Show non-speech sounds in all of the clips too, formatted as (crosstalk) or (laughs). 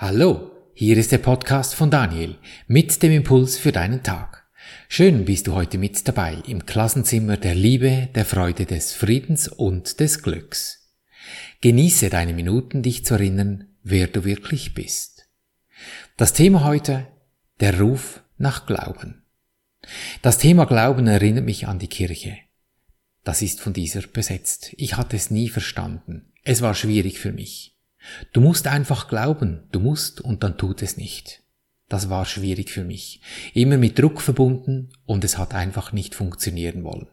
Hallo, hier ist der Podcast von Daniel mit dem Impuls für deinen Tag. Schön bist du heute mit dabei im Klassenzimmer der Liebe, der Freude, des Friedens und des Glücks. Genieße deine Minuten, dich zu erinnern, wer du wirklich bist. Das Thema heute, der Ruf nach Glauben. Das Thema Glauben erinnert mich an die Kirche. Das ist von dieser besetzt. Ich hatte es nie verstanden. Es war schwierig für mich. Du musst einfach glauben, du musst und dann tut es nicht. Das war schwierig für mich. Immer mit Druck verbunden und es hat einfach nicht funktionieren wollen.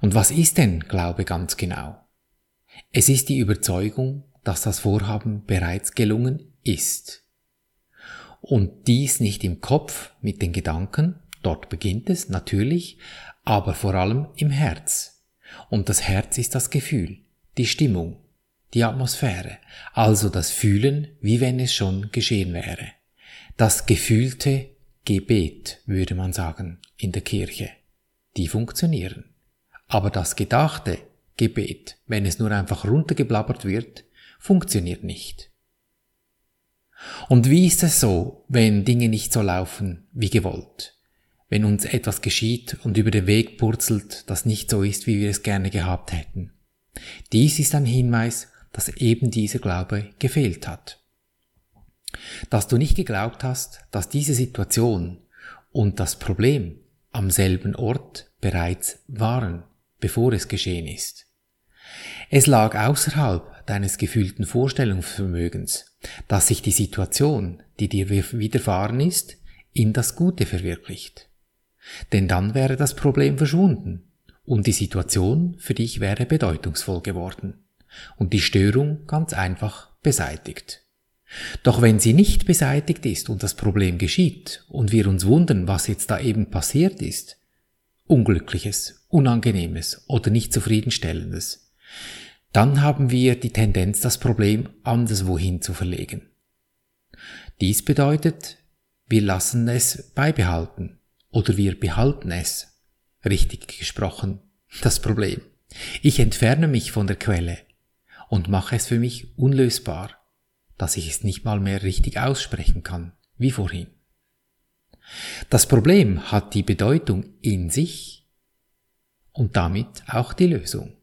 Und was ist denn Glaube ganz genau? Es ist die Überzeugung, dass das Vorhaben bereits gelungen ist. Und dies nicht im Kopf mit den Gedanken, dort beginnt es natürlich, aber vor allem im Herz. Und das Herz ist das Gefühl, die Stimmung, die Atmosphäre, also das Fühlen, wie wenn es schon geschehen wäre. Das gefühlte Gebet, würde man sagen, in der Kirche. Die funktionieren. Aber das gedachte Gebet, wenn es nur einfach runtergeblabbert wird, funktioniert nicht. Und wie ist es so, wenn Dinge nicht so laufen wie gewollt? Wenn uns etwas geschieht und über den Weg purzelt, das nicht so ist, wie wir es gerne gehabt hätten? Dies ist ein Hinweis dass eben dieser Glaube gefehlt hat. Dass du nicht geglaubt hast, dass diese Situation und das Problem am selben Ort bereits waren, bevor es geschehen ist. Es lag außerhalb deines gefühlten Vorstellungsvermögens, dass sich die Situation, die dir widerfahren ist, in das Gute verwirklicht. Denn dann wäre das Problem verschwunden und die Situation für dich wäre bedeutungsvoll geworden und die Störung ganz einfach beseitigt. Doch wenn sie nicht beseitigt ist und das Problem geschieht und wir uns wundern, was jetzt da eben passiert ist, Unglückliches, Unangenehmes oder nicht zufriedenstellendes, dann haben wir die Tendenz, das Problem anderswohin zu verlegen. Dies bedeutet, wir lassen es beibehalten oder wir behalten es, richtig gesprochen, das Problem. Ich entferne mich von der Quelle, und mache es für mich unlösbar, dass ich es nicht mal mehr richtig aussprechen kann, wie vorhin. Das Problem hat die Bedeutung in sich und damit auch die Lösung.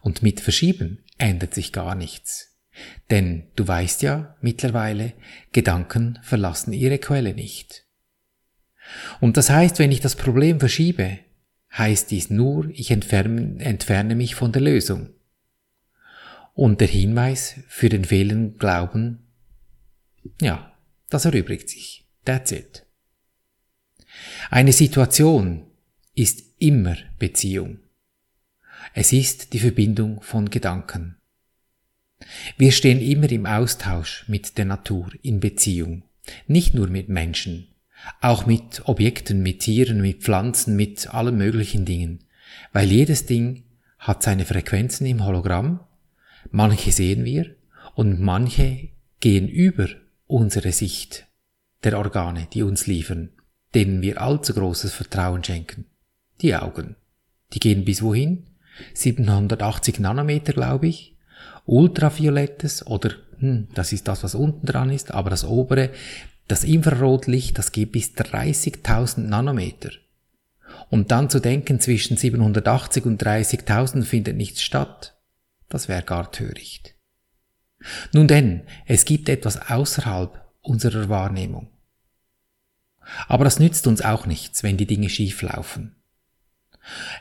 Und mit Verschieben ändert sich gar nichts. Denn du weißt ja mittlerweile, Gedanken verlassen ihre Quelle nicht. Und das heißt, wenn ich das Problem verschiebe, heißt dies nur, ich entferne, entferne mich von der Lösung. Und der Hinweis für den fehlenden Glauben, ja, das erübrigt sich. That's it. Eine Situation ist immer Beziehung. Es ist die Verbindung von Gedanken. Wir stehen immer im Austausch mit der Natur, in Beziehung. Nicht nur mit Menschen, auch mit Objekten, mit Tieren, mit Pflanzen, mit allen möglichen Dingen. Weil jedes Ding hat seine Frequenzen im Hologramm Manche sehen wir und manche gehen über unsere Sicht der Organe, die uns liefern, denen wir allzu großes Vertrauen schenken. Die Augen. Die gehen bis wohin? 780 Nanometer, glaube ich. Ultraviolettes oder, hm, das ist das, was unten dran ist, aber das obere, das Infrarotlicht, das geht bis 30.000 Nanometer. Und dann zu denken, zwischen 780 und 30.000 findet nichts statt. Das wäre gar töricht. Nun denn, es gibt etwas außerhalb unserer Wahrnehmung. Aber das nützt uns auch nichts, wenn die Dinge schief laufen.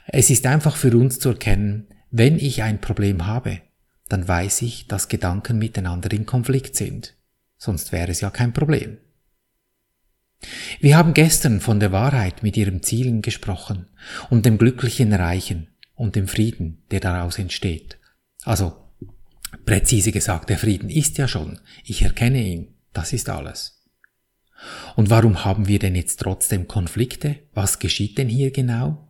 Es ist einfach für uns zu erkennen, wenn ich ein Problem habe, dann weiß ich, dass Gedanken miteinander in Konflikt sind. Sonst wäre es ja kein Problem. Wir haben gestern von der Wahrheit mit ihren Zielen gesprochen und dem glücklichen Erreichen und dem Frieden, der daraus entsteht. Also, präzise gesagt, der Frieden ist ja schon. Ich erkenne ihn. Das ist alles. Und warum haben wir denn jetzt trotzdem Konflikte? Was geschieht denn hier genau?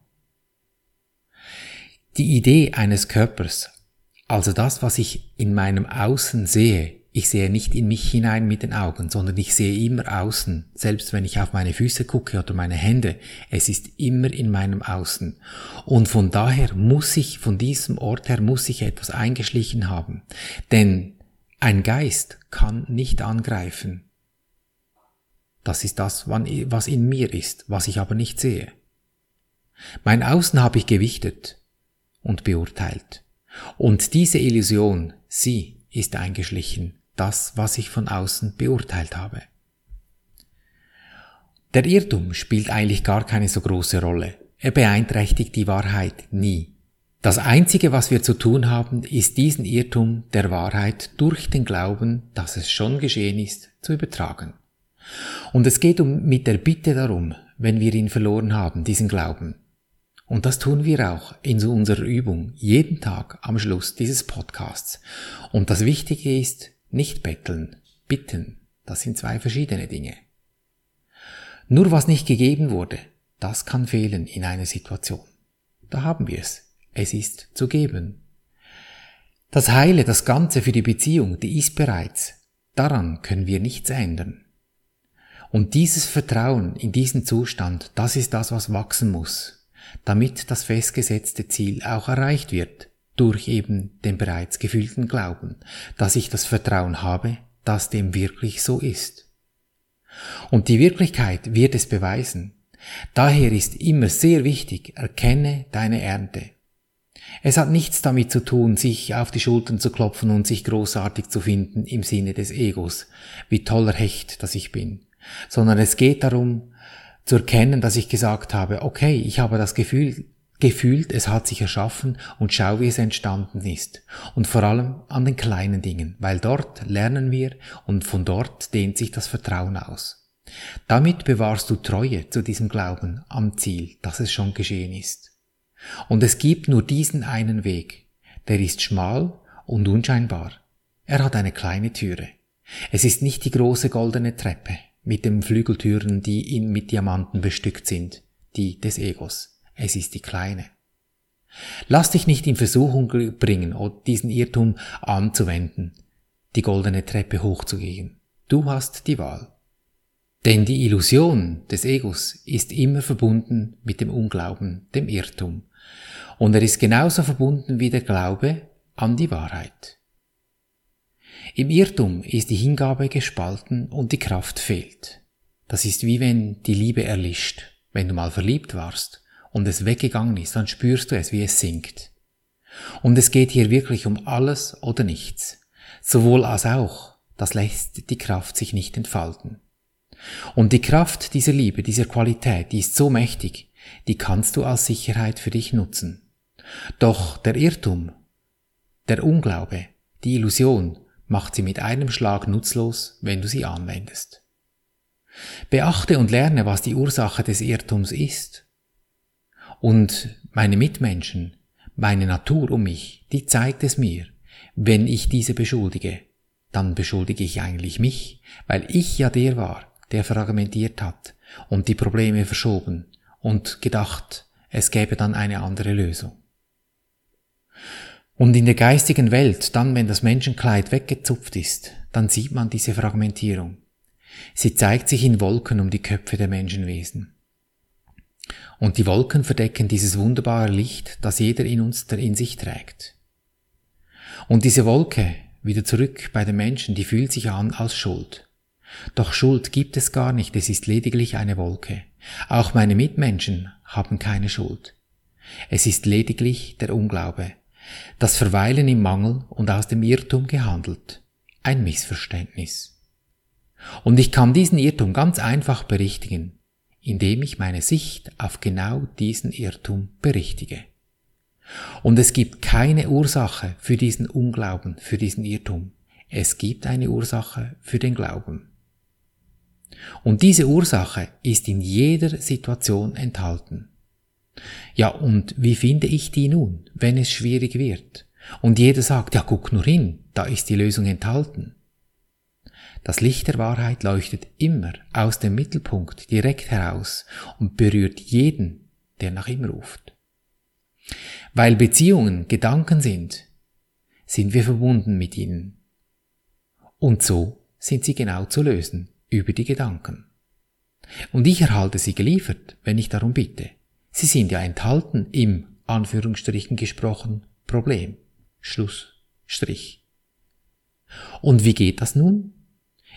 Die Idee eines Körpers, also das, was ich in meinem Außen sehe, ich sehe nicht in mich hinein mit den Augen, sondern ich sehe immer außen, selbst wenn ich auf meine Füße gucke oder meine Hände, es ist immer in meinem Außen. Und von daher muss ich, von diesem Ort her muss ich etwas eingeschlichen haben. Denn Ein Geist kann nicht angreifen. Das ist das, was in mir ist, was ich aber nicht sehe. Mein Außen habe ich gewichtet und beurteilt. Und diese Illusion, sie ist eingeschlichen, das, was ich von außen beurteilt habe. Der Irrtum spielt eigentlich gar keine so große Rolle. Er beeinträchtigt die Wahrheit nie. Das Einzige, was wir zu tun haben, ist diesen Irrtum der Wahrheit durch den Glauben, dass es schon geschehen ist, zu übertragen. Und es geht um mit der Bitte darum, wenn wir ihn verloren haben, diesen Glauben. Und das tun wir auch in unserer Übung jeden Tag am Schluss dieses Podcasts. Und das Wichtige ist, nicht betteln, bitten. Das sind zwei verschiedene Dinge. Nur was nicht gegeben wurde, das kann fehlen in einer Situation. Da haben wir es. Es ist zu geben. Das Heile, das Ganze für die Beziehung, die ist bereits. Daran können wir nichts ändern. Und dieses Vertrauen in diesen Zustand, das ist das, was wachsen muss, damit das festgesetzte Ziel auch erreicht wird, durch eben den bereits gefühlten Glauben, dass ich das Vertrauen habe, dass dem wirklich so ist. Und die Wirklichkeit wird es beweisen. Daher ist immer sehr wichtig, erkenne deine Ernte. Es hat nichts damit zu tun, sich auf die Schultern zu klopfen und sich großartig zu finden im Sinne des Egos, wie toller Hecht, dass ich bin, sondern es geht darum, zu erkennen, dass ich gesagt habe, okay, ich habe das Gefühl, gefühlt, es hat sich erschaffen und schau, wie es entstanden ist. Und vor allem an den kleinen Dingen, weil dort lernen wir und von dort dehnt sich das Vertrauen aus. Damit bewahrst du Treue zu diesem Glauben am Ziel, dass es schon geschehen ist. Und es gibt nur diesen einen Weg. Der ist schmal und unscheinbar. Er hat eine kleine Türe. Es ist nicht die große goldene Treppe mit den Flügeltüren, die ihn mit Diamanten bestückt sind, die des Egos. Es ist die kleine. Lass dich nicht in Versuchung bringen, diesen Irrtum anzuwenden, die goldene Treppe hochzugehen. Du hast die Wahl. Denn die Illusion des Egos ist immer verbunden mit dem Unglauben, dem Irrtum. Und er ist genauso verbunden wie der Glaube an die Wahrheit. Im Irrtum ist die Hingabe gespalten und die Kraft fehlt. Das ist wie wenn die Liebe erlischt. Wenn du mal verliebt warst und es weggegangen ist, dann spürst du es, wie es sinkt. Und es geht hier wirklich um alles oder nichts. Sowohl als auch, das lässt die Kraft sich nicht entfalten. Und die Kraft dieser Liebe, dieser Qualität, die ist so mächtig, die kannst du als Sicherheit für dich nutzen. Doch der Irrtum, der Unglaube, die Illusion macht sie mit einem Schlag nutzlos, wenn du sie anwendest. Beachte und lerne, was die Ursache des Irrtums ist. Und meine Mitmenschen, meine Natur um mich, die zeigt es mir. Wenn ich diese beschuldige, dann beschuldige ich eigentlich mich, weil ich ja der war, der fragmentiert hat und die Probleme verschoben und gedacht, es gäbe dann eine andere Lösung. Und in der geistigen Welt, dann wenn das Menschenkleid weggezupft ist, dann sieht man diese Fragmentierung. Sie zeigt sich in Wolken um die Köpfe der Menschenwesen. Und die Wolken verdecken dieses wunderbare Licht, das jeder in uns in sich trägt. Und diese Wolke, wieder zurück bei den Menschen, die fühlt sich an als Schuld. Doch Schuld gibt es gar nicht, es ist lediglich eine Wolke. Auch meine Mitmenschen haben keine Schuld. Es ist lediglich der Unglaube, das Verweilen im Mangel und aus dem Irrtum gehandelt. Ein Missverständnis. Und ich kann diesen Irrtum ganz einfach berichtigen, indem ich meine Sicht auf genau diesen Irrtum berichtige. Und es gibt keine Ursache für diesen Unglauben, für diesen Irrtum. Es gibt eine Ursache für den Glauben. Und diese Ursache ist in jeder Situation enthalten. Ja, und wie finde ich die nun, wenn es schwierig wird? Und jeder sagt, ja, guck nur hin, da ist die Lösung enthalten. Das Licht der Wahrheit leuchtet immer aus dem Mittelpunkt direkt heraus und berührt jeden, der nach ihm ruft. Weil Beziehungen Gedanken sind, sind wir verbunden mit ihnen. Und so sind sie genau zu lösen über die Gedanken. Und ich erhalte sie geliefert, wenn ich darum bitte. Sie sind ja enthalten im Anführungsstrichen gesprochen Problem. Schlussstrich. Und wie geht das nun?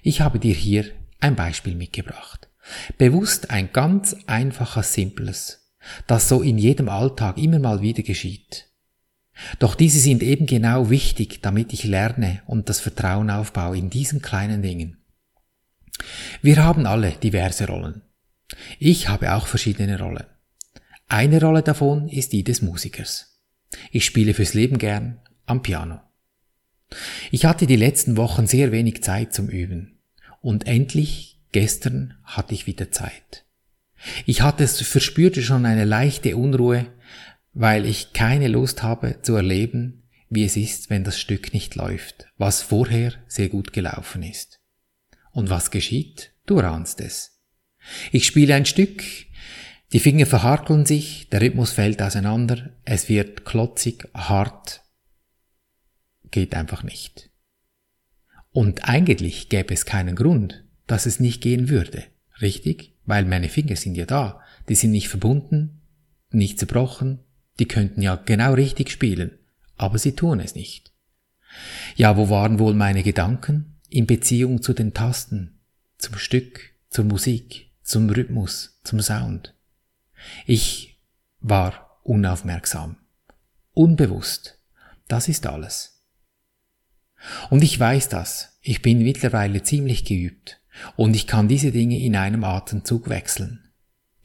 Ich habe dir hier ein Beispiel mitgebracht. Bewusst ein ganz einfaches, simples, das so in jedem Alltag immer mal wieder geschieht. Doch diese sind eben genau wichtig, damit ich lerne und das Vertrauen aufbaue in diesen kleinen Dingen. Wir haben alle diverse Rollen. Ich habe auch verschiedene Rollen. Eine Rolle davon ist die des Musikers. Ich spiele fürs Leben gern am Piano. Ich hatte die letzten Wochen sehr wenig Zeit zum Üben. Und endlich, gestern, hatte ich wieder Zeit. Ich hatte es verspürte schon eine leichte Unruhe, weil ich keine Lust habe zu erleben, wie es ist, wenn das Stück nicht läuft, was vorher sehr gut gelaufen ist. Und was geschieht? Du raunst es. Ich spiele ein Stück, die Finger verharkeln sich, der Rhythmus fällt auseinander, es wird klotzig, hart, geht einfach nicht. Und eigentlich gäbe es keinen Grund, dass es nicht gehen würde, richtig? Weil meine Finger sind ja da, die sind nicht verbunden, nicht zerbrochen, die könnten ja genau richtig spielen, aber sie tun es nicht. Ja, wo waren wohl meine Gedanken in Beziehung zu den Tasten, zum Stück, zur Musik, zum Rhythmus, zum Sound? Ich war unaufmerksam, unbewusst. Das ist alles. Und ich weiß das. Ich bin mittlerweile ziemlich geübt. Und ich kann diese Dinge in einem Atemzug wechseln.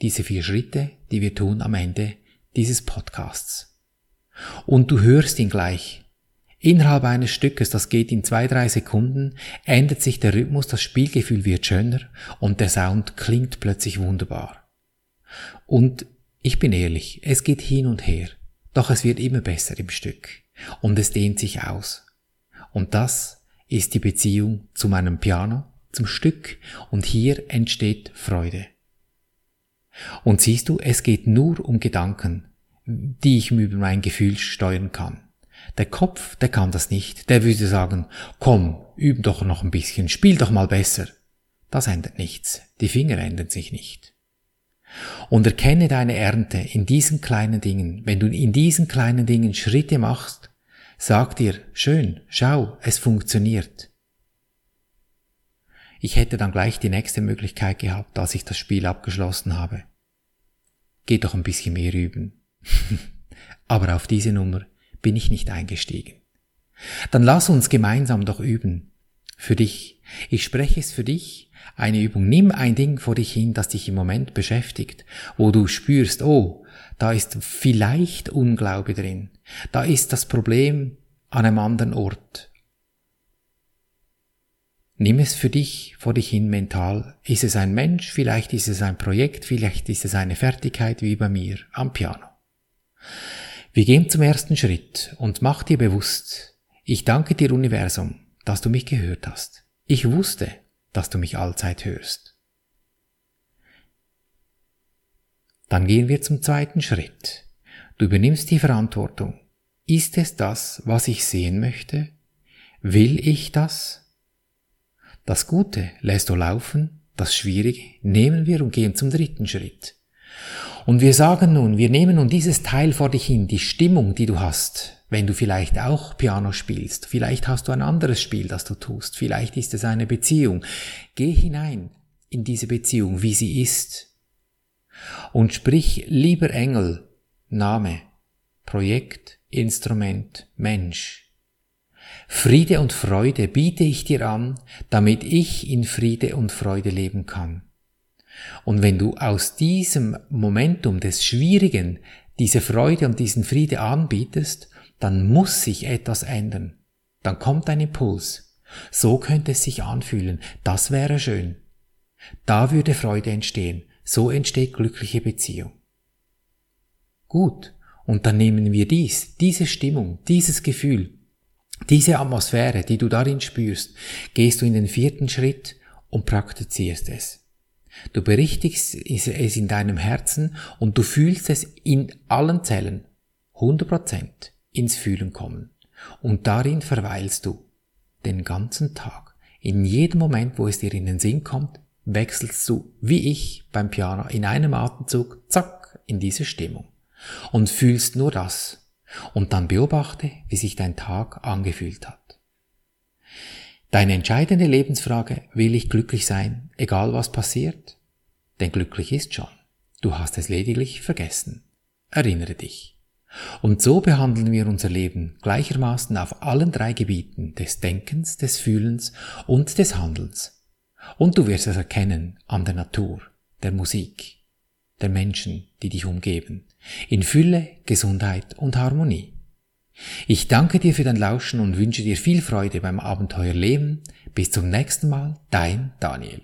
Diese vier Schritte, die wir tun am Ende dieses Podcasts. Und du hörst ihn gleich. Innerhalb eines Stückes, das geht in zwei, drei Sekunden, ändert sich der Rhythmus, das Spielgefühl wird schöner und der Sound klingt plötzlich wunderbar. Und ich bin ehrlich, es geht hin und her, doch es wird immer besser im Stück und es dehnt sich aus. Und das ist die Beziehung zu meinem Piano, zum Stück und hier entsteht Freude. Und siehst du, es geht nur um Gedanken, die ich über mein Gefühl steuern kann. Der Kopf, der kann das nicht. Der würde sagen, komm, üb doch noch ein bisschen, spiel doch mal besser. Das ändert nichts. Die Finger ändern sich nicht. Und erkenne deine Ernte in diesen kleinen Dingen. Wenn du in diesen kleinen Dingen Schritte machst, sag dir, schön, schau, es funktioniert. Ich hätte dann gleich die nächste Möglichkeit gehabt, als ich das Spiel abgeschlossen habe. Geh doch ein bisschen mehr üben. (laughs) Aber auf diese Nummer bin ich nicht eingestiegen. Dann lass uns gemeinsam doch üben. Für dich. Ich spreche es für dich. Eine Übung. Nimm ein Ding vor dich hin, das dich im Moment beschäftigt, wo du spürst, oh, da ist vielleicht Unglaube drin. Da ist das Problem an einem anderen Ort. Nimm es für dich vor dich hin mental. Ist es ein Mensch, vielleicht ist es ein Projekt, vielleicht ist es eine Fertigkeit wie bei mir am Piano. Wir gehen zum ersten Schritt und mach dir bewusst, ich danke dir Universum, dass du mich gehört hast. Ich wusste, dass du mich allzeit hörst. Dann gehen wir zum zweiten Schritt. Du übernimmst die Verantwortung. Ist es das, was ich sehen möchte? Will ich das? Das Gute lässt du laufen, das Schwierige nehmen wir und gehen zum dritten Schritt. Und wir sagen nun, wir nehmen nun dieses Teil vor dich hin, die Stimmung, die du hast, wenn du vielleicht auch Piano spielst, vielleicht hast du ein anderes Spiel, das du tust, vielleicht ist es eine Beziehung. Geh hinein in diese Beziehung, wie sie ist. Und sprich, lieber Engel, Name, Projekt, Instrument, Mensch. Friede und Freude biete ich dir an, damit ich in Friede und Freude leben kann. Und wenn du aus diesem Momentum des Schwierigen diese Freude und diesen Friede anbietest, dann muss sich etwas ändern. Dann kommt ein Impuls. So könnte es sich anfühlen. Das wäre schön. Da würde Freude entstehen. So entsteht glückliche Beziehung. Gut. Und dann nehmen wir dies, diese Stimmung, dieses Gefühl, diese Atmosphäre, die du darin spürst, gehst du in den vierten Schritt und praktizierst es. Du berichtigst es in deinem Herzen und du fühlst es in allen Zellen, 100% ins Fühlen kommen. Und darin verweilst du den ganzen Tag. In jedem Moment, wo es dir in den Sinn kommt, wechselst du, wie ich beim Piano, in einem Atemzug, zack, in diese Stimmung. Und fühlst nur das. Und dann beobachte, wie sich dein Tag angefühlt hat. Deine entscheidende Lebensfrage, will ich glücklich sein, egal was passiert? Denn glücklich ist schon. Du hast es lediglich vergessen. Erinnere dich. Und so behandeln wir unser Leben gleichermaßen auf allen drei Gebieten des Denkens, des Fühlens und des Handelns. Und du wirst es erkennen an der Natur, der Musik, der Menschen, die dich umgeben, in Fülle, Gesundheit und Harmonie. Ich danke dir für dein Lauschen und wünsche dir viel Freude beim Abenteuer Leben. Bis zum nächsten Mal, dein Daniel.